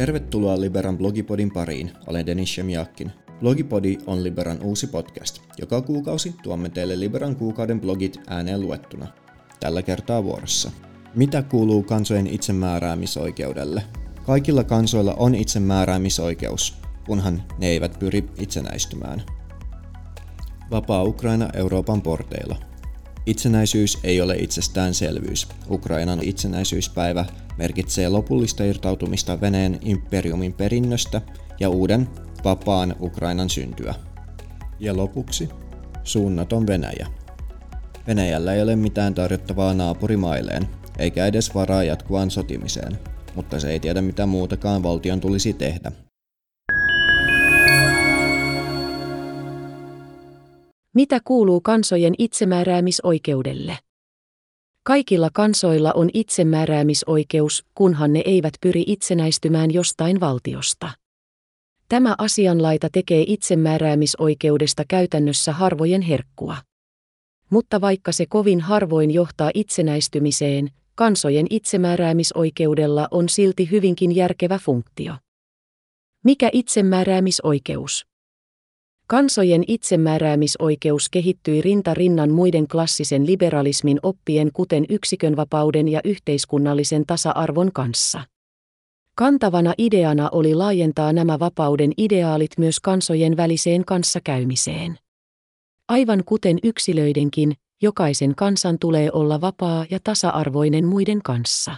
Tervetuloa Liberan blogipodin pariin. Olen Denis Shemiakin. Blogipodi on Liberan uusi podcast. Joka kuukausi tuomme teille Liberan kuukauden blogit ääneen luettuna. Tällä kertaa vuorossa. Mitä kuuluu kansojen itsemääräämisoikeudelle? Kaikilla kansoilla on itsemääräämisoikeus, kunhan ne eivät pyri itsenäistymään. Vapaa Ukraina Euroopan porteilla. Itsenäisyys ei ole itsestäänselvyys. Ukrainan itsenäisyyspäivä merkitsee lopullista irtautumista Venäjän imperiumin perinnöstä ja uuden vapaan Ukrainan syntyä. Ja lopuksi suunnaton Venäjä. Venäjällä ei ole mitään tarjottavaa naapurimailleen, eikä edes varaa jatkuvaan sotimiseen, mutta se ei tiedä mitä muutakaan valtion tulisi tehdä. Mitä kuuluu kansojen itsemääräämisoikeudelle? Kaikilla kansoilla on itsemääräämisoikeus, kunhan ne eivät pyri itsenäistymään jostain valtiosta. Tämä asianlaita tekee itsemääräämisoikeudesta käytännössä harvojen herkkua. Mutta vaikka se kovin harvoin johtaa itsenäistymiseen, kansojen itsemääräämisoikeudella on silti hyvinkin järkevä funktio. Mikä itsemääräämisoikeus? Kansojen itsemääräämisoikeus kehittyi rinta rinnan muiden klassisen liberalismin oppien kuten yksikönvapauden ja yhteiskunnallisen tasa-arvon kanssa. Kantavana ideana oli laajentaa nämä vapauden ideaalit myös kansojen väliseen kanssakäymiseen. Aivan kuten yksilöidenkin, jokaisen kansan tulee olla vapaa ja tasa-arvoinen muiden kanssa.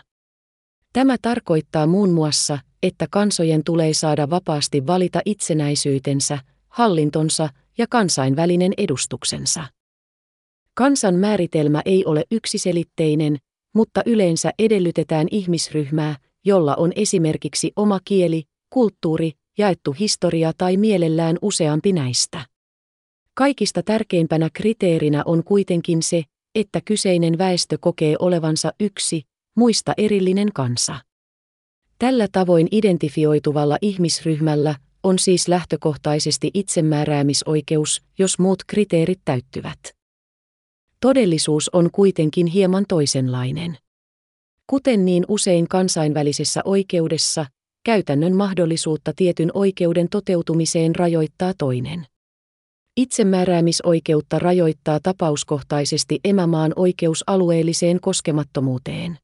Tämä tarkoittaa muun muassa, että kansojen tulee saada vapaasti valita itsenäisyytensä, hallintonsa ja kansainvälinen edustuksensa. Kansan määritelmä ei ole yksiselitteinen, mutta yleensä edellytetään ihmisryhmää, jolla on esimerkiksi oma kieli, kulttuuri, jaettu historia tai mielellään useampi näistä. Kaikista tärkeimpänä kriteerinä on kuitenkin se, että kyseinen väestö kokee olevansa yksi, muista erillinen kansa. Tällä tavoin identifioituvalla ihmisryhmällä on siis lähtökohtaisesti itsemääräämisoikeus, jos muut kriteerit täyttyvät. Todellisuus on kuitenkin hieman toisenlainen. Kuten niin usein kansainvälisessä oikeudessa, käytännön mahdollisuutta tietyn oikeuden toteutumiseen rajoittaa toinen. Itsemääräämisoikeutta rajoittaa tapauskohtaisesti emämaan oikeus alueelliseen koskemattomuuteen.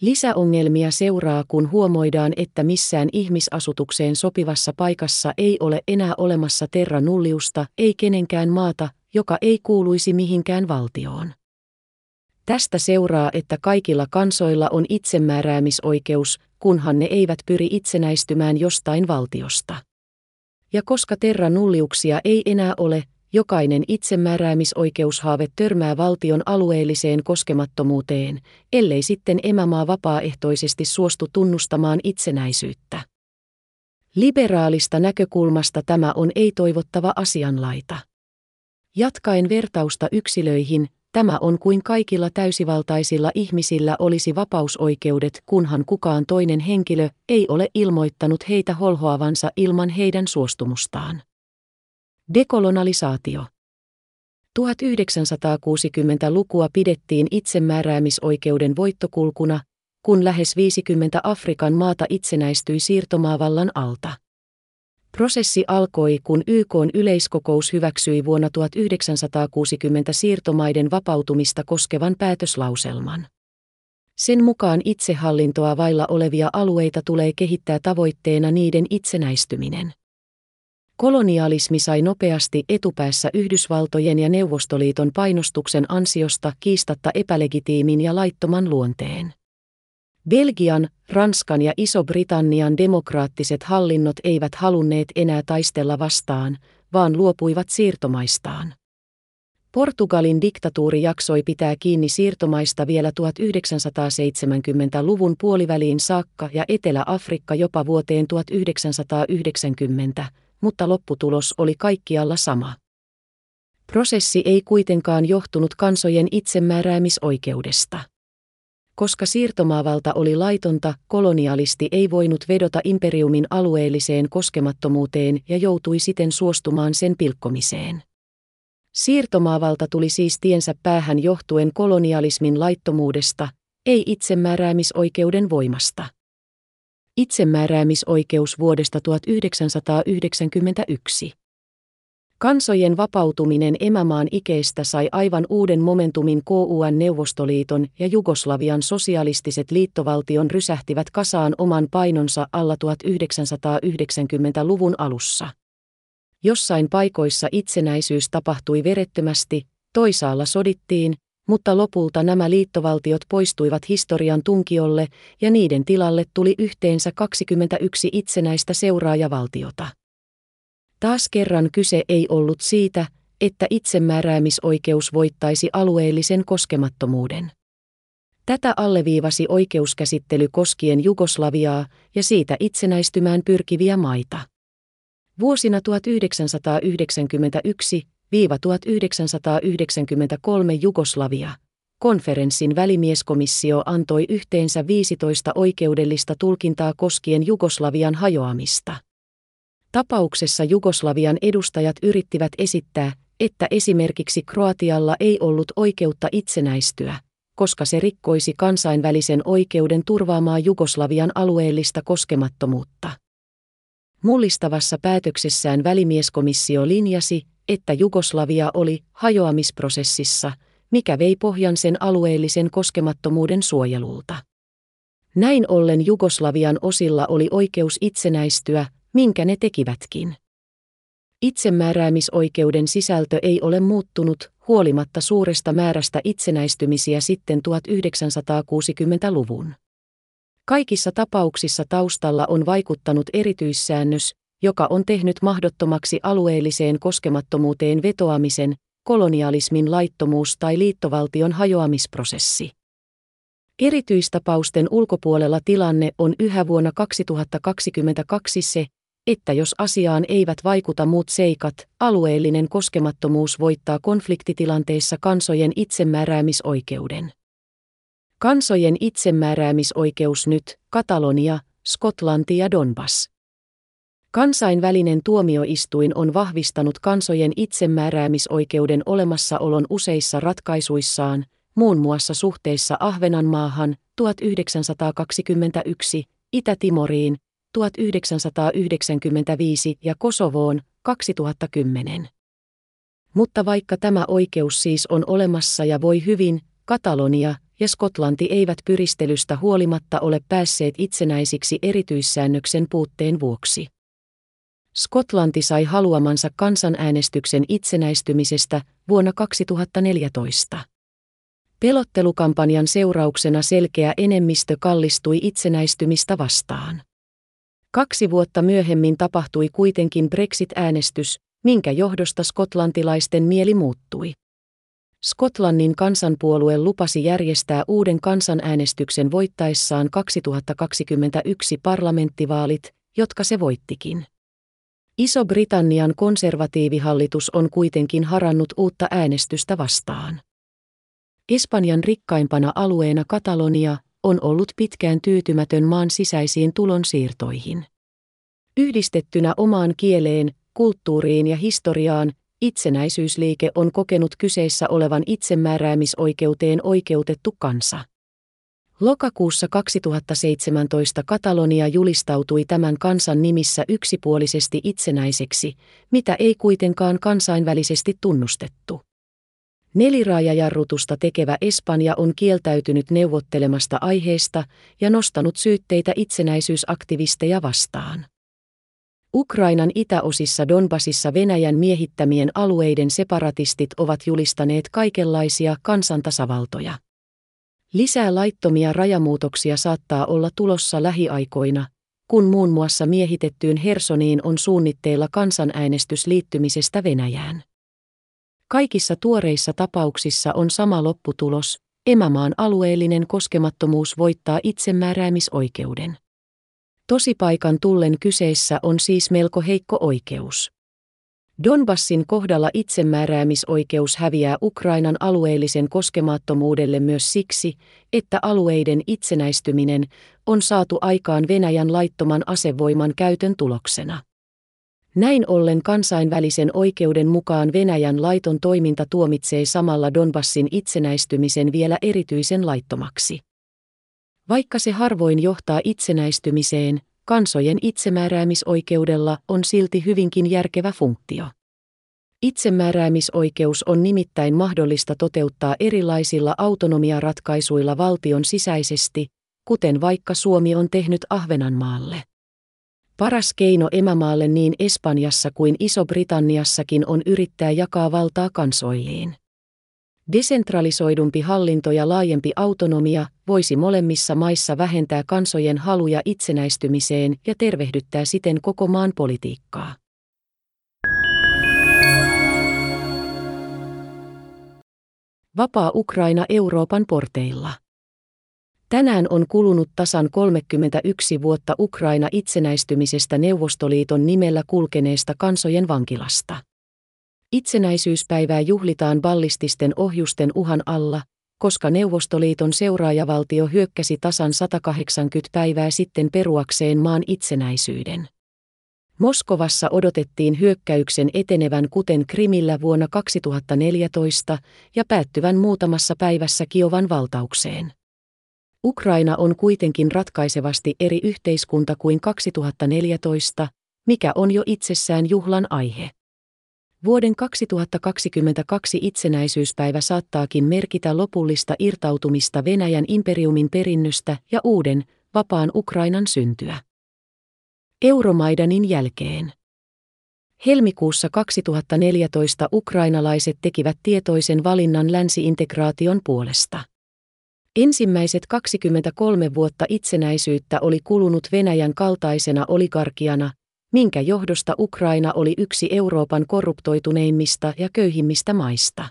Lisäongelmia seuraa, kun huomoidaan, että missään ihmisasutukseen sopivassa paikassa ei ole enää olemassa terra nulliusta, ei kenenkään maata, joka ei kuuluisi mihinkään valtioon. Tästä seuraa, että kaikilla kansoilla on itsemääräämisoikeus, kunhan ne eivät pyri itsenäistymään jostain valtiosta. Ja koska terra nulliuksia ei enää ole, jokainen itsemääräämisoikeushaave törmää valtion alueelliseen koskemattomuuteen, ellei sitten emämaa vapaaehtoisesti suostu tunnustamaan itsenäisyyttä. Liberaalista näkökulmasta tämä on ei-toivottava asianlaita. Jatkaen vertausta yksilöihin, tämä on kuin kaikilla täysivaltaisilla ihmisillä olisi vapausoikeudet, kunhan kukaan toinen henkilö ei ole ilmoittanut heitä holhoavansa ilman heidän suostumustaan. Dekolonalisaatio. 1960-lukua pidettiin itsemääräämisoikeuden voittokulkuna, kun lähes 50 Afrikan maata itsenäistyi siirtomaavallan alta. Prosessi alkoi, kun YK yleiskokous hyväksyi vuonna 1960 siirtomaiden vapautumista koskevan päätöslauselman. Sen mukaan itsehallintoa vailla olevia alueita tulee kehittää tavoitteena niiden itsenäistyminen. Kolonialismi sai nopeasti etupäässä Yhdysvaltojen ja Neuvostoliiton painostuksen ansiosta kiistatta epälegitiimin ja laittoman luonteen. Belgian, Ranskan ja Iso-Britannian demokraattiset hallinnot eivät halunneet enää taistella vastaan, vaan luopuivat siirtomaistaan. Portugalin diktatuuri jaksoi pitää kiinni siirtomaista vielä 1970-luvun puoliväliin saakka ja Etelä-Afrikka jopa vuoteen 1990, mutta lopputulos oli kaikkialla sama. Prosessi ei kuitenkaan johtunut kansojen itsemääräämisoikeudesta. Koska siirtomaavalta oli laitonta, kolonialisti ei voinut vedota imperiumin alueelliseen koskemattomuuteen ja joutui siten suostumaan sen pilkkomiseen. Siirtomaavalta tuli siis tiensä päähän johtuen kolonialismin laittomuudesta, ei itsemääräämisoikeuden voimasta. Itsemääräämisoikeus vuodesta 1991. Kansojen vapautuminen emämaan ikeistä sai aivan uuden momentumin KUN Neuvostoliiton ja Jugoslavian sosialistiset liittovaltion rysähtivät kasaan oman painonsa alla 1990-luvun alussa. Jossain paikoissa itsenäisyys tapahtui verettömästi, toisaalla sodittiin, mutta lopulta nämä liittovaltiot poistuivat historian tunkiolle ja niiden tilalle tuli yhteensä 21 itsenäistä seuraajavaltiota. Taas kerran kyse ei ollut siitä, että itsemääräämisoikeus voittaisi alueellisen koskemattomuuden. Tätä alleviivasi oikeuskäsittely koskien Jugoslaviaa ja siitä itsenäistymään pyrkiviä maita. Vuosina 1991 1993 Jugoslavia. Konferenssin välimieskomissio antoi yhteensä 15 oikeudellista tulkintaa koskien Jugoslavian hajoamista. Tapauksessa Jugoslavian edustajat yrittivät esittää, että esimerkiksi Kroatialla ei ollut oikeutta itsenäistyä, koska se rikkoisi kansainvälisen oikeuden turvaamaa Jugoslavian alueellista koskemattomuutta. Mullistavassa päätöksessään välimieskomissio linjasi, että Jugoslavia oli hajoamisprosessissa, mikä vei pohjan sen alueellisen koskemattomuuden suojelulta. Näin ollen Jugoslavian osilla oli oikeus itsenäistyä, minkä ne tekivätkin. Itsemääräämisoikeuden sisältö ei ole muuttunut huolimatta suuresta määrästä itsenäistymisiä sitten 1960-luvun. Kaikissa tapauksissa taustalla on vaikuttanut erityissäännös, joka on tehnyt mahdottomaksi alueelliseen koskemattomuuteen vetoamisen, kolonialismin laittomuus tai liittovaltion hajoamisprosessi. Erityistapausten ulkopuolella tilanne on yhä vuonna 2022 se, että jos asiaan eivät vaikuta muut seikat, alueellinen koskemattomuus voittaa konfliktitilanteissa kansojen itsemääräämisoikeuden. Kansojen itsemääräämisoikeus nyt, Katalonia, Skotlanti ja Donbass. Kansainvälinen tuomioistuin on vahvistanut kansojen itsemääräämisoikeuden olemassaolon useissa ratkaisuissaan, muun muassa suhteissa Ahvenanmaahan 1921, Itä-Timoriin 1995 ja Kosovoon 2010. Mutta vaikka tämä oikeus siis on olemassa ja voi hyvin, Katalonia ja Skotlanti eivät pyristelystä huolimatta ole päässeet itsenäisiksi erityissäännöksen puutteen vuoksi. Skotlanti sai haluamansa kansanäänestyksen itsenäistymisestä vuonna 2014. Pelottelukampanjan seurauksena selkeä enemmistö kallistui itsenäistymistä vastaan. Kaksi vuotta myöhemmin tapahtui kuitenkin Brexit-äänestys, minkä johdosta skotlantilaisten mieli muuttui. Skotlannin kansanpuolue lupasi järjestää uuden kansanäänestyksen voittaessaan 2021 parlamenttivaalit, jotka se voittikin. Iso-Britannian konservatiivihallitus on kuitenkin harannut uutta äänestystä vastaan. Espanjan rikkaimpana alueena Katalonia on ollut pitkään tyytymätön maan sisäisiin tulonsiirtoihin. Yhdistettynä omaan kieleen, kulttuuriin ja historiaan, itsenäisyysliike on kokenut kyseessä olevan itsemääräämisoikeuteen oikeutettu kansa. Lokakuussa 2017 Katalonia julistautui tämän kansan nimissä yksipuolisesti itsenäiseksi, mitä ei kuitenkaan kansainvälisesti tunnustettu. Neliraajajarrutusta tekevä Espanja on kieltäytynyt neuvottelemasta aiheesta ja nostanut syytteitä itsenäisyysaktivisteja vastaan. Ukrainan itäosissa Donbasissa Venäjän miehittämien alueiden separatistit ovat julistaneet kaikenlaisia kansantasavaltoja. Lisää laittomia rajamuutoksia saattaa olla tulossa lähiaikoina, kun muun muassa miehitettyyn Hersoniin on suunnitteilla kansanäänestys liittymisestä Venäjään. Kaikissa tuoreissa tapauksissa on sama lopputulos, emämaan alueellinen koskemattomuus voittaa itsemääräämisoikeuden. Tosipaikan tullen kyseessä on siis melko heikko oikeus. Donbassin kohdalla itsemääräämisoikeus häviää Ukrainan alueellisen koskemattomuudelle myös siksi, että alueiden itsenäistyminen on saatu aikaan Venäjän laittoman asevoiman käytön tuloksena. Näin ollen kansainvälisen oikeuden mukaan Venäjän laiton toiminta tuomitsee samalla Donbassin itsenäistymisen vielä erityisen laittomaksi. Vaikka se harvoin johtaa itsenäistymiseen, kansojen itsemääräämisoikeudella on silti hyvinkin järkevä funktio. Itsemääräämisoikeus on nimittäin mahdollista toteuttaa erilaisilla autonomiaratkaisuilla valtion sisäisesti, kuten vaikka Suomi on tehnyt Ahvenanmaalle. Paras keino emämaalle niin Espanjassa kuin Iso-Britanniassakin on yrittää jakaa valtaa kansoilleen. Desentralisoidumpi hallinto ja laajempi autonomia voisi molemmissa maissa vähentää kansojen haluja itsenäistymiseen ja tervehdyttää siten koko maan politiikkaa. Vapaa Ukraina Euroopan porteilla. Tänään on kulunut tasan 31 vuotta Ukraina itsenäistymisestä Neuvostoliiton nimellä kulkeneesta kansojen vankilasta. Itsenäisyyspäivää juhlitaan ballististen ohjusten uhan alla, koska Neuvostoliiton seuraajavaltio hyökkäsi tasan 180 päivää sitten peruakseen maan itsenäisyyden. Moskovassa odotettiin hyökkäyksen etenevän kuten Krimillä vuonna 2014 ja päättyvän muutamassa päivässä Kiovan valtaukseen. Ukraina on kuitenkin ratkaisevasti eri yhteiskunta kuin 2014, mikä on jo itsessään juhlan aihe. Vuoden 2022 itsenäisyyspäivä saattaakin merkitä lopullista irtautumista Venäjän imperiumin perinnöstä ja uuden, vapaan Ukrainan syntyä. Euromaidanin jälkeen. Helmikuussa 2014 ukrainalaiset tekivät tietoisen valinnan länsiintegraation puolesta. Ensimmäiset 23 vuotta itsenäisyyttä oli kulunut Venäjän kaltaisena oligarkiana, minkä johdosta Ukraina oli yksi Euroopan korruptoituneimmista ja köyhimmistä maista.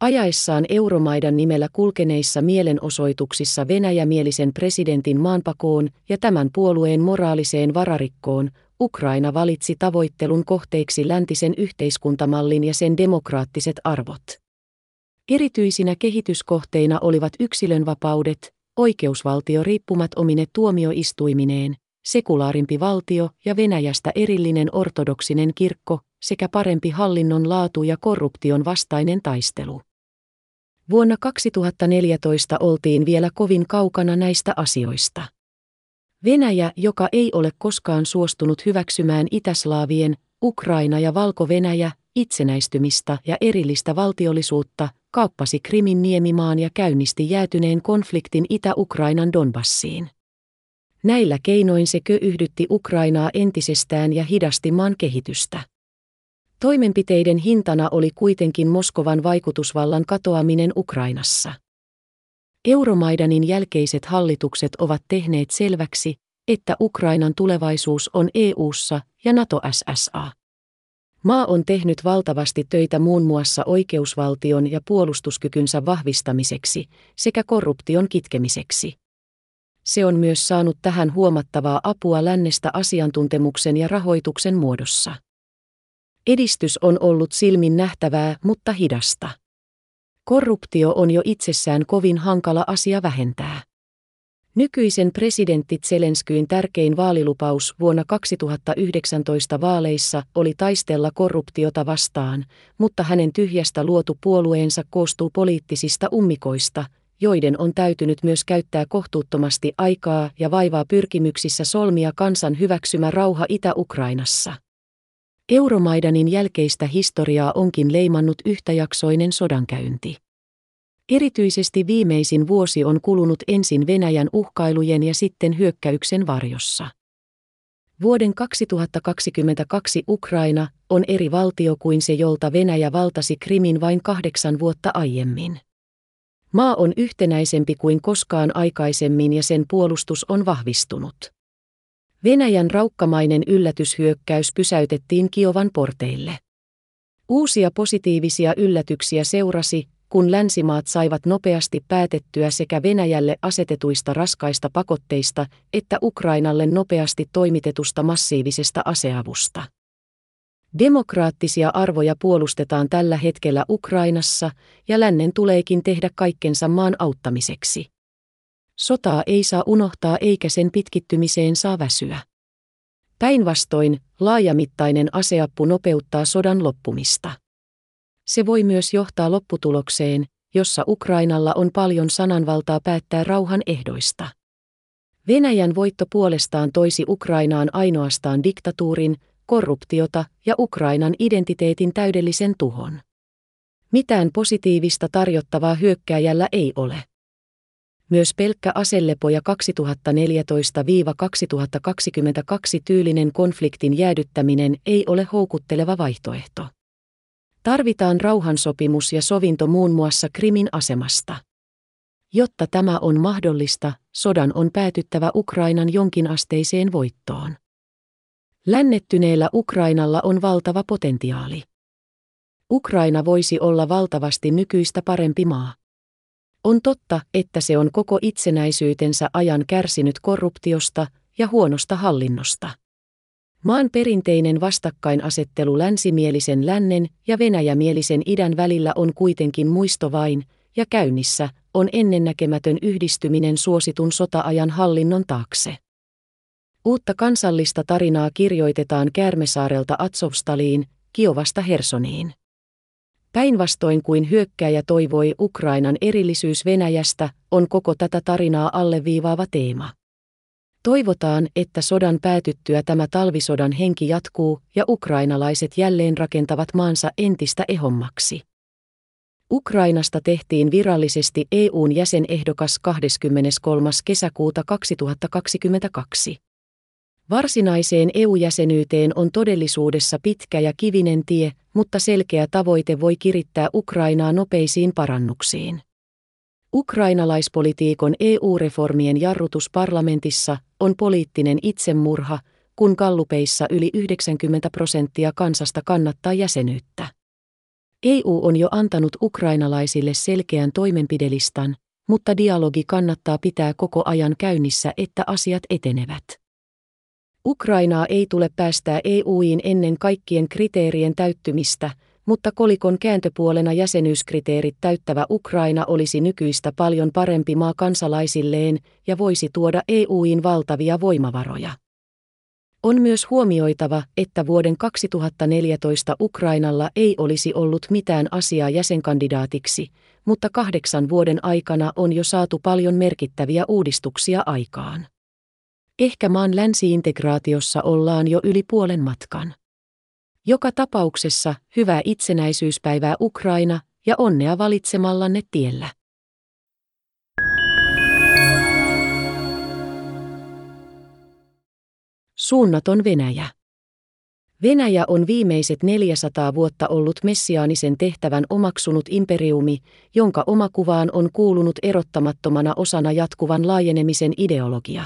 Ajaessaan Euromaidan nimellä kulkeneissa mielenosoituksissa venäjämielisen presidentin maanpakoon ja tämän puolueen moraaliseen vararikkoon, Ukraina valitsi tavoittelun kohteiksi läntisen yhteiskuntamallin ja sen demokraattiset arvot. Erityisinä kehityskohteina olivat yksilönvapaudet, oikeusvaltio riippumattomine tuomioistuimineen, sekulaarimpi valtio ja Venäjästä erillinen ortodoksinen kirkko sekä parempi hallinnon laatu ja korruption vastainen taistelu. Vuonna 2014 oltiin vielä kovin kaukana näistä asioista. Venäjä, joka ei ole koskaan suostunut hyväksymään Itäslaavien, Ukraina ja Valko-Venäjä, itsenäistymistä ja erillistä valtiollisuutta, kaappasi Krimin niemimaan ja käynnisti jäätyneen konfliktin Itä-Ukrainan Donbassiin. Näillä keinoin se köyhdytti Ukrainaa entisestään ja hidasti maan kehitystä. Toimenpiteiden hintana oli kuitenkin Moskovan vaikutusvallan katoaminen Ukrainassa. Euromaidanin jälkeiset hallitukset ovat tehneet selväksi, että Ukrainan tulevaisuus on EU:ssa ja NATO-SSA. Maa on tehnyt valtavasti töitä muun muassa oikeusvaltion ja puolustuskykynsä vahvistamiseksi sekä korruption kitkemiseksi. Se on myös saanut tähän huomattavaa apua lännestä asiantuntemuksen ja rahoituksen muodossa. Edistys on ollut silmin nähtävää, mutta hidasta. Korruptio on jo itsessään kovin hankala asia vähentää. Nykyisen presidentti Zelenskyin tärkein vaalilupaus vuonna 2019 vaaleissa oli taistella korruptiota vastaan, mutta hänen tyhjästä luotu puolueensa koostuu poliittisista ummikoista, joiden on täytynyt myös käyttää kohtuuttomasti aikaa ja vaivaa pyrkimyksissä solmia kansan hyväksymä rauha Itä-Ukrainassa. Euromaidanin jälkeistä historiaa onkin leimannut yhtäjaksoinen sodankäynti. Erityisesti viimeisin vuosi on kulunut ensin Venäjän uhkailujen ja sitten hyökkäyksen varjossa. Vuoden 2022 Ukraina on eri valtio kuin se, jolta Venäjä valtasi Krimin vain kahdeksan vuotta aiemmin. Maa on yhtenäisempi kuin koskaan aikaisemmin ja sen puolustus on vahvistunut. Venäjän raukkamainen yllätyshyökkäys pysäytettiin Kiovan porteille. Uusia positiivisia yllätyksiä seurasi, kun länsimaat saivat nopeasti päätettyä sekä Venäjälle asetetuista raskaista pakotteista että Ukrainalle nopeasti toimitetusta massiivisesta aseavusta. Demokraattisia arvoja puolustetaan tällä hetkellä Ukrainassa ja lännen tuleekin tehdä kaikkensa maan auttamiseksi. Sotaa ei saa unohtaa eikä sen pitkittymiseen saa väsyä. Päinvastoin, laajamittainen aseappu nopeuttaa sodan loppumista. Se voi myös johtaa lopputulokseen, jossa Ukrainalla on paljon sananvaltaa päättää rauhan ehdoista. Venäjän voitto puolestaan toisi Ukrainaan ainoastaan diktatuurin, korruptiota ja Ukrainan identiteetin täydellisen tuhon. Mitään positiivista tarjottavaa hyökkääjällä ei ole. Myös pelkkä aselepoja 2014-2022 tyylinen konfliktin jäädyttäminen ei ole houkutteleva vaihtoehto. Tarvitaan rauhansopimus ja sovinto muun muassa Krimin asemasta. Jotta tämä on mahdollista, sodan on päätyttävä Ukrainan jonkinasteiseen voittoon. Lännettyneellä Ukrainalla on valtava potentiaali. Ukraina voisi olla valtavasti nykyistä parempi maa. On totta, että se on koko itsenäisyytensä ajan kärsinyt korruptiosta ja huonosta hallinnosta. Maan perinteinen vastakkainasettelu länsimielisen lännen ja venäjämielisen idän välillä on kuitenkin muisto vain, ja käynnissä on ennennäkemätön yhdistyminen suositun sota-ajan hallinnon taakse. Uutta kansallista tarinaa kirjoitetaan Kärmesaarelta Atsovstaliin, Kiovasta Hersoniin. Päinvastoin kuin hyökkääjä toivoi Ukrainan erillisyys Venäjästä, on koko tätä tarinaa alleviivaava teema. Toivotaan, että sodan päätyttyä tämä talvisodan henki jatkuu ja ukrainalaiset jälleen rakentavat maansa entistä ehommaksi. Ukrainasta tehtiin virallisesti EUn jäsenehdokas 23. kesäkuuta 2022. Varsinaiseen EU-jäsenyyteen on todellisuudessa pitkä ja kivinen tie, mutta selkeä tavoite voi kirittää Ukrainaa nopeisiin parannuksiin. Ukrainalaispolitiikon EU-reformien jarrutus parlamentissa on poliittinen itsemurha, kun kallupeissa yli 90 prosenttia kansasta kannattaa jäsenyyttä. EU on jo antanut ukrainalaisille selkeän toimenpidelistan, mutta dialogi kannattaa pitää koko ajan käynnissä, että asiat etenevät. Ukrainaa ei tule päästää EUiin ennen kaikkien kriteerien täyttymistä, mutta kolikon kääntöpuolena jäsenyyskriteerit täyttävä Ukraina olisi nykyistä paljon parempi maa kansalaisilleen ja voisi tuoda EUiin valtavia voimavaroja. On myös huomioitava, että vuoden 2014 Ukrainalla ei olisi ollut mitään asiaa jäsenkandidaatiksi, mutta kahdeksan vuoden aikana on jo saatu paljon merkittäviä uudistuksia aikaan. Ehkä maan länsiintegraatiossa ollaan jo yli puolen matkan. Joka tapauksessa hyvää itsenäisyyspäivää Ukraina ja onnea valitsemallanne tiellä. Suunnaton Venäjä. Venäjä on viimeiset 400 vuotta ollut messiaanisen tehtävän omaksunut imperiumi, jonka omakuvaan on kuulunut erottamattomana osana jatkuvan laajenemisen ideologia.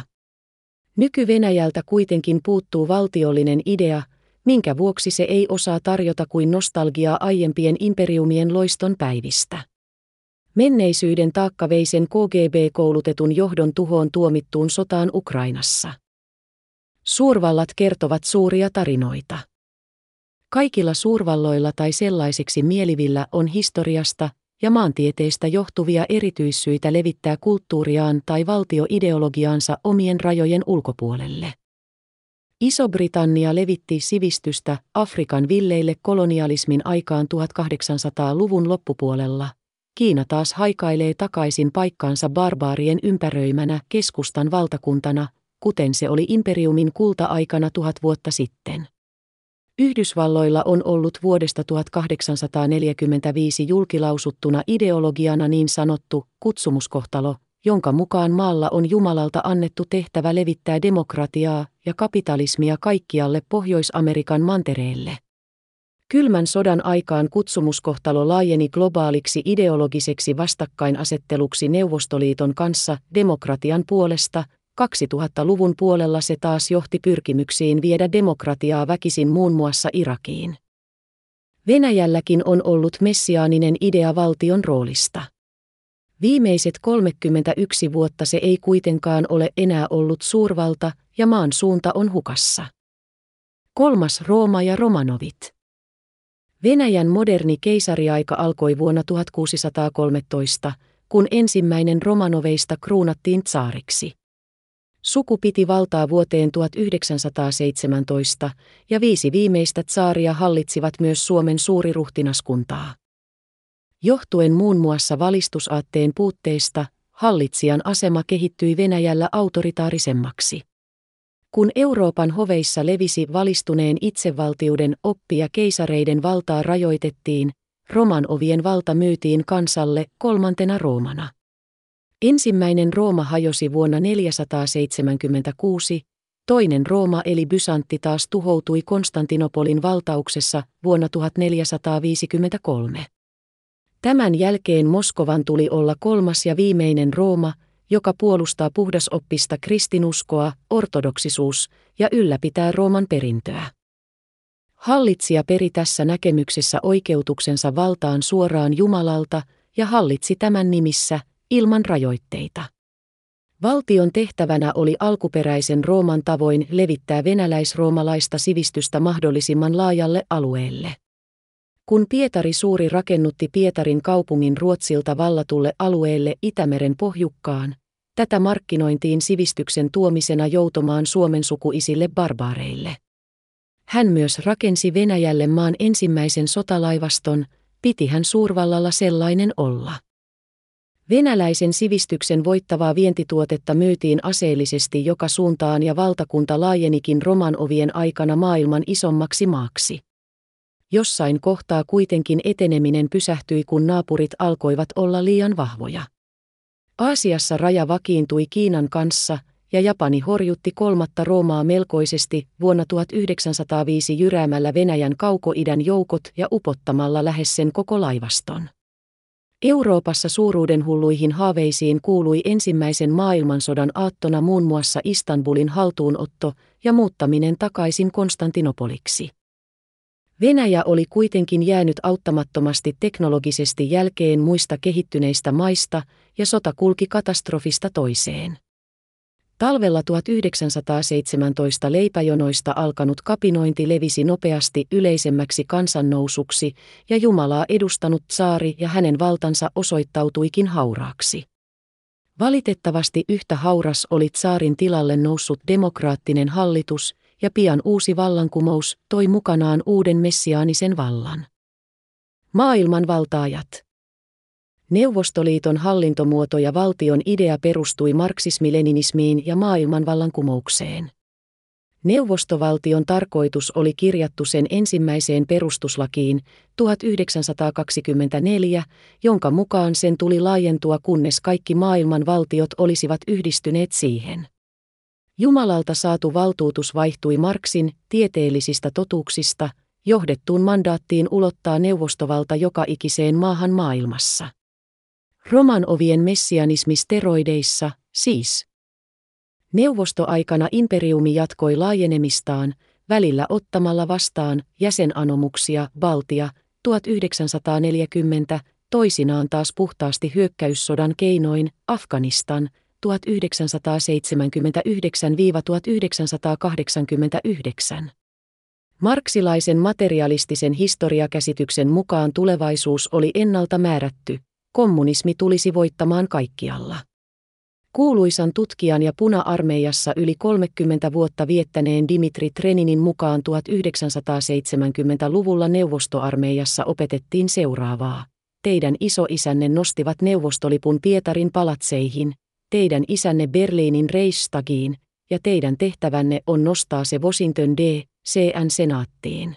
Nyky-Venäjältä kuitenkin puuttuu valtiollinen idea, minkä vuoksi se ei osaa tarjota kuin nostalgiaa aiempien imperiumien loiston päivistä. Menneisyyden taakka vei sen KGB-koulutetun johdon tuhoon tuomittuun sotaan Ukrainassa. Suurvallat kertovat suuria tarinoita. Kaikilla suurvalloilla tai sellaisiksi mielivillä on historiasta ja maantieteistä johtuvia erityissyitä levittää kulttuuriaan tai valtioideologiaansa omien rajojen ulkopuolelle. Iso-Britannia levitti sivistystä Afrikan villeille kolonialismin aikaan 1800-luvun loppupuolella. Kiina taas haikailee takaisin paikkaansa barbaarien ympäröimänä keskustan valtakuntana, kuten se oli imperiumin kulta-aikana tuhat vuotta sitten. Yhdysvalloilla on ollut vuodesta 1845 julkilausuttuna ideologiana niin sanottu kutsumuskohtalo, jonka mukaan maalla on Jumalalta annettu tehtävä levittää demokratiaa ja kapitalismia kaikkialle Pohjois-Amerikan mantereelle. Kylmän sodan aikaan kutsumuskohtalo laajeni globaaliksi ideologiseksi vastakkainasetteluksi Neuvostoliiton kanssa demokratian puolesta, 2000-luvun puolella se taas johti pyrkimyksiin viedä demokratiaa väkisin muun muassa Irakiin. Venäjälläkin on ollut messiaaninen idea valtion roolista. Viimeiset 31 vuotta se ei kuitenkaan ole enää ollut suurvalta ja maan suunta on hukassa. Kolmas Rooma ja Romanovit. Venäjän moderni keisariaika alkoi vuonna 1613, kun ensimmäinen Romanoveista kruunattiin tsaariksi. Suku piti valtaa vuoteen 1917 ja viisi viimeistä tsaaria hallitsivat myös Suomen suuriruhtinaskuntaa. Johtuen muun muassa valistusaatteen puutteesta, hallitsijan asema kehittyi Venäjällä autoritaarisemmaksi. Kun Euroopan hoveissa levisi valistuneen itsevaltiuden oppi ja keisareiden valtaa rajoitettiin, Roman ovien valta myytiin kansalle kolmantena Roomana. Ensimmäinen Rooma hajosi vuonna 476, toinen Rooma eli Bysantti taas tuhoutui Konstantinopolin valtauksessa vuonna 1453. Tämän jälkeen Moskovan tuli olla kolmas ja viimeinen Rooma, joka puolustaa puhdasoppista kristinuskoa, ortodoksisuus ja ylläpitää Rooman perintöä. Hallitsija peri tässä näkemyksessä oikeutuksensa valtaan suoraan Jumalalta ja hallitsi tämän nimissä ilman rajoitteita. Valtion tehtävänä oli alkuperäisen Rooman tavoin levittää venäläisroomalaista sivistystä mahdollisimman laajalle alueelle. Kun Pietari Suuri rakennutti Pietarin kaupungin Ruotsilta vallatulle alueelle Itämeren pohjukkaan, tätä markkinointiin sivistyksen tuomisena joutomaan Suomen sukuisille barbaareille. Hän myös rakensi Venäjälle maan ensimmäisen sotalaivaston, piti hän suurvallalla sellainen olla. Venäläisen sivistyksen voittavaa vientituotetta myytiin aseellisesti joka suuntaan ja valtakunta laajenikin Roman ovien aikana maailman isommaksi maaksi. Jossain kohtaa kuitenkin eteneminen pysähtyi kun naapurit alkoivat olla liian vahvoja. Aasiassa raja vakiintui Kiinan kanssa ja Japani horjutti kolmatta Roomaa melkoisesti vuonna 1905 jyräämällä Venäjän kaukoidän joukot ja upottamalla lähes sen koko laivaston. Euroopassa suuruudenhulluihin haaveisiin kuului ensimmäisen maailmansodan aattona muun muassa Istanbulin haltuunotto ja muuttaminen takaisin Konstantinopoliksi. Venäjä oli kuitenkin jäänyt auttamattomasti teknologisesti jälkeen muista kehittyneistä maista ja sota kulki katastrofista toiseen. Talvella 1917 leipäjonoista alkanut kapinointi levisi nopeasti yleisemmäksi kansannousuksi ja Jumalaa edustanut saari ja hänen valtansa osoittautuikin hauraaksi. Valitettavasti yhtä hauras oli saarin tilalle noussut demokraattinen hallitus, ja pian uusi vallankumous toi mukanaan uuden messiaanisen vallan. Maailman valtaajat – Neuvostoliiton hallintomuoto ja valtion idea perustui marksismi-leninismiin ja maailmanvallankumoukseen. Neuvostovaltion tarkoitus oli kirjattu sen ensimmäiseen perustuslakiin 1924, jonka mukaan sen tuli laajentua kunnes kaikki maailman valtiot olisivat yhdistyneet siihen. Jumalalta saatu valtuutus vaihtui Marksin tieteellisistä totuuksista johdettuun mandaattiin ulottaa neuvostovalta joka ikiseen maahan maailmassa. Roman ovien messianismi steroideissa, siis. Neuvostoaikana imperiumi jatkoi laajenemistaan, välillä ottamalla vastaan jäsenanomuksia Baltia 1940, toisinaan taas puhtaasti hyökkäyssodan keinoin Afganistan 1979-1989. Marksilaisen materialistisen historiakäsityksen mukaan tulevaisuus oli ennalta määrätty, kommunismi tulisi voittamaan kaikkialla. Kuuluisan tutkijan ja puna-armeijassa yli 30 vuotta viettäneen Dimitri Treninin mukaan 1970-luvulla neuvostoarmeijassa opetettiin seuraavaa. Teidän isoisänne nostivat neuvostolipun Pietarin palatseihin, teidän isänne Berliinin Reichstagiin, ja teidän tehtävänne on nostaa se Washington D. CN senaattiin.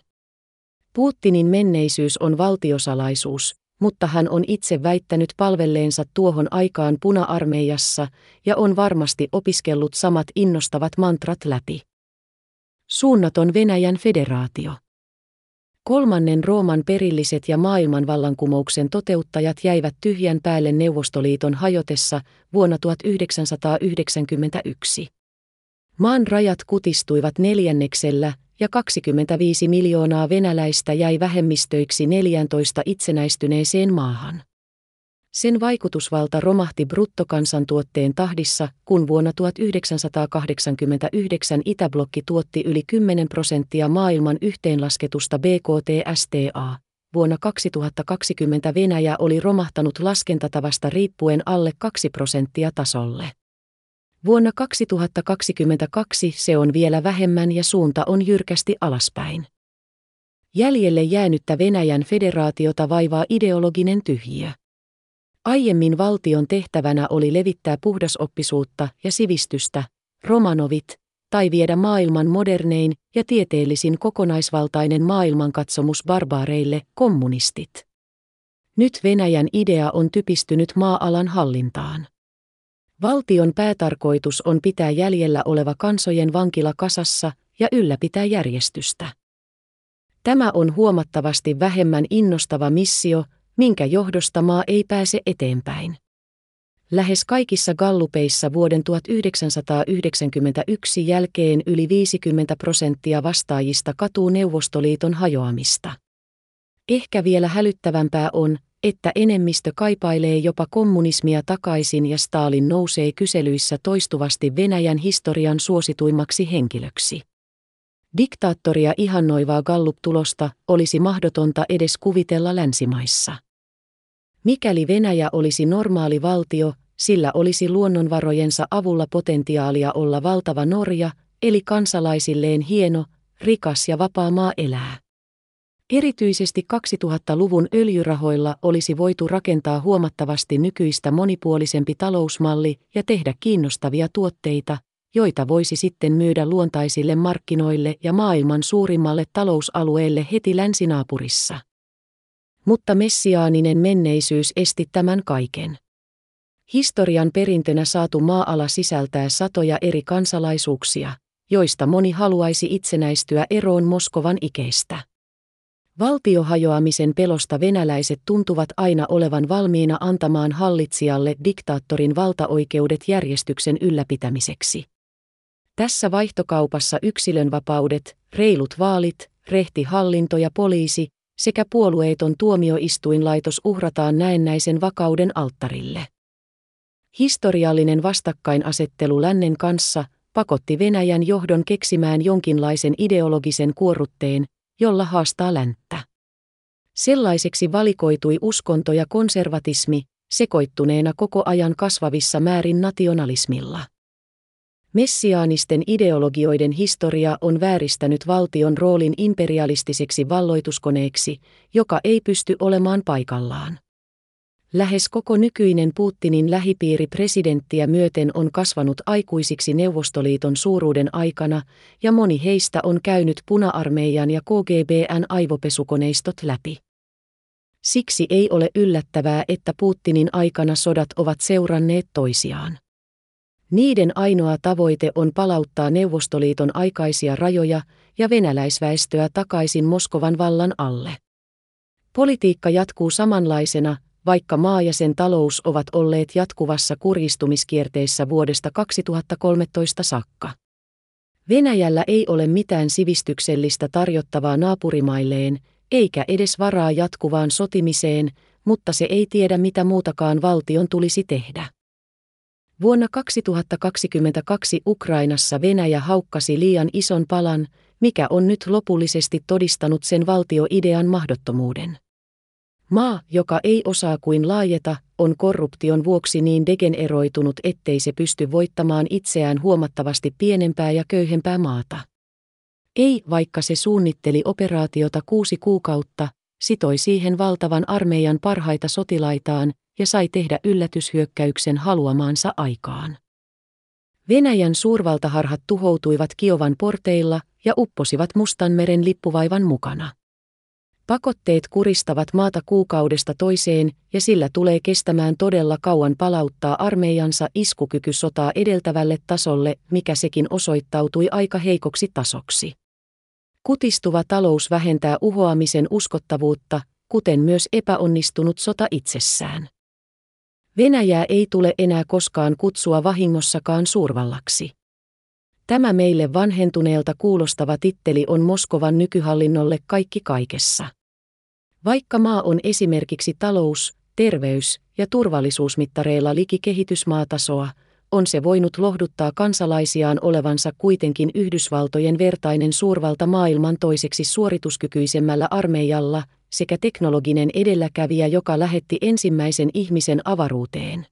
Putinin menneisyys on valtiosalaisuus, mutta hän on itse väittänyt palvelleensa tuohon aikaan puna-armeijassa ja on varmasti opiskellut samat innostavat mantrat läpi. Suunnaton Venäjän federaatio. Kolmannen Rooman perilliset ja maailmanvallankumouksen toteuttajat jäivät tyhjän päälle Neuvostoliiton hajotessa vuonna 1991. Maan rajat kutistuivat neljänneksellä ja 25 miljoonaa venäläistä jäi vähemmistöiksi 14 itsenäistyneeseen maahan. Sen vaikutusvalta romahti bruttokansantuotteen tahdissa, kun vuonna 1989 Itäblokki tuotti yli 10 prosenttia maailman yhteenlasketusta BKT-STA. Vuonna 2020 Venäjä oli romahtanut laskentatavasta riippuen alle 2 prosenttia tasolle. Vuonna 2022 se on vielä vähemmän ja suunta on jyrkästi alaspäin. Jäljelle jäänyttä Venäjän federaatiota vaivaa ideologinen tyhjiö. Aiemmin valtion tehtävänä oli levittää puhdasoppisuutta ja sivistystä, romanovit, tai viedä maailman modernein ja tieteellisin kokonaisvaltainen maailmankatsomus barbaareille, kommunistit. Nyt Venäjän idea on typistynyt maa-alan hallintaan. Valtion päätarkoitus on pitää jäljellä oleva kansojen vankila kasassa ja ylläpitää järjestystä. Tämä on huomattavasti vähemmän innostava missio, minkä johdosta maa ei pääse eteenpäin. Lähes kaikissa gallupeissa vuoden 1991 jälkeen yli 50 prosenttia vastaajista katuu Neuvostoliiton hajoamista. Ehkä vielä hälyttävämpää on, että enemmistö kaipailee jopa kommunismia takaisin ja Stalin nousee kyselyissä toistuvasti Venäjän historian suosituimmaksi henkilöksi. Diktaattoria ihannoivaa Gallup-tulosta olisi mahdotonta edes kuvitella länsimaissa. Mikäli Venäjä olisi normaali valtio, sillä olisi luonnonvarojensa avulla potentiaalia olla valtava Norja, eli kansalaisilleen hieno, rikas ja vapaa maa elää. Erityisesti 2000-luvun öljyrahoilla olisi voitu rakentaa huomattavasti nykyistä monipuolisempi talousmalli ja tehdä kiinnostavia tuotteita, joita voisi sitten myydä luontaisille markkinoille ja maailman suurimmalle talousalueelle heti länsinaapurissa. Mutta messiaaninen menneisyys esti tämän kaiken. Historian perintönä saatu maa-ala sisältää satoja eri kansalaisuuksia, joista moni haluaisi itsenäistyä eroon Moskovan ikeistä. Valtiohajoamisen pelosta venäläiset tuntuvat aina olevan valmiina antamaan hallitsijalle diktaattorin valtaoikeudet järjestyksen ylläpitämiseksi. Tässä vaihtokaupassa yksilönvapaudet, reilut vaalit, rehti hallinto ja poliisi sekä puolueeton tuomioistuinlaitos uhrataan näennäisen vakauden alttarille. Historiallinen vastakkainasettelu lännen kanssa pakotti Venäjän johdon keksimään jonkinlaisen ideologisen kuorrutteen, jolla haastaa länttä. Sellaiseksi valikoitui uskonto ja konservatismi, sekoittuneena koko ajan kasvavissa määrin nationalismilla. Messiaanisten ideologioiden historia on vääristänyt valtion roolin imperialistiseksi valloituskoneeksi, joka ei pysty olemaan paikallaan. Lähes koko nykyinen Putinin lähipiiri presidenttiä myöten on kasvanut aikuisiksi Neuvostoliiton suuruuden aikana, ja moni heistä on käynyt puna-armeijan ja KGBn aivopesukoneistot läpi. Siksi ei ole yllättävää, että Putinin aikana sodat ovat seuranneet toisiaan. Niiden ainoa tavoite on palauttaa Neuvostoliiton aikaisia rajoja ja venäläisväestöä takaisin Moskovan vallan alle. Politiikka jatkuu samanlaisena, vaikka maa ja sen talous ovat olleet jatkuvassa kurjistumiskierteessä vuodesta 2013 saakka. Venäjällä ei ole mitään sivistyksellistä tarjottavaa naapurimailleen, eikä edes varaa jatkuvaan sotimiseen, mutta se ei tiedä mitä muutakaan valtion tulisi tehdä. Vuonna 2022 Ukrainassa Venäjä haukkasi liian ison palan, mikä on nyt lopullisesti todistanut sen valtioidean mahdottomuuden. Maa, joka ei osaa kuin laajeta, on korruption vuoksi niin degeneroitunut, ettei se pysty voittamaan itseään huomattavasti pienempää ja köyhempää maata. Ei, vaikka se suunnitteli operaatiota kuusi kuukautta, sitoi siihen valtavan armeijan parhaita sotilaitaan ja sai tehdä yllätyshyökkäyksen haluamaansa aikaan. Venäjän suurvaltaharhat tuhoutuivat Kiovan porteilla ja upposivat Mustanmeren lippuvaivan mukana. Pakotteet kuristavat maata kuukaudesta toiseen ja sillä tulee kestämään todella kauan palauttaa armeijansa iskukyky sotaa edeltävälle tasolle, mikä sekin osoittautui aika heikoksi tasoksi. Kutistuva talous vähentää uhoamisen uskottavuutta, kuten myös epäonnistunut sota itsessään. Venäjää ei tule enää koskaan kutsua vahingossakaan suurvallaksi. Tämä meille vanhentuneelta kuulostava titteli on Moskovan nykyhallinnolle kaikki kaikessa. Vaikka maa on esimerkiksi talous, terveys ja turvallisuusmittareilla liki kehitysmaatasoa, on se voinut lohduttaa kansalaisiaan olevansa kuitenkin Yhdysvaltojen vertainen suurvalta maailman toiseksi suorituskykyisemmällä armeijalla sekä teknologinen edelläkävijä, joka lähetti ensimmäisen ihmisen avaruuteen.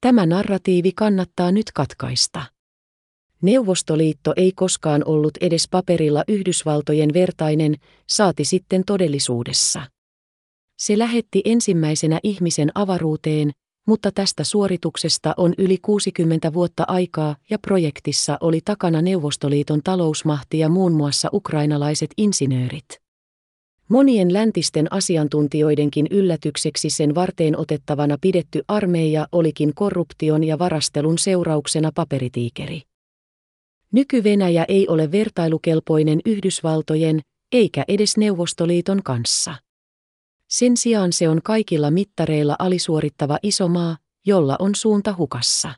Tämä narratiivi kannattaa nyt katkaista. Neuvostoliitto ei koskaan ollut edes paperilla Yhdysvaltojen vertainen, saati sitten todellisuudessa. Se lähetti ensimmäisenä ihmisen avaruuteen, mutta tästä suorituksesta on yli 60 vuotta aikaa ja projektissa oli takana Neuvostoliiton talousmahti ja muun muassa ukrainalaiset insinöörit. Monien läntisten asiantuntijoidenkin yllätykseksi sen varteen otettavana pidetty armeija olikin korruption ja varastelun seurauksena paperitiikeri. Nyky-Venäjä ei ole vertailukelpoinen Yhdysvaltojen, eikä edes Neuvostoliiton kanssa. Sen sijaan se on kaikilla mittareilla alisuorittava iso maa, jolla on suunta hukassa.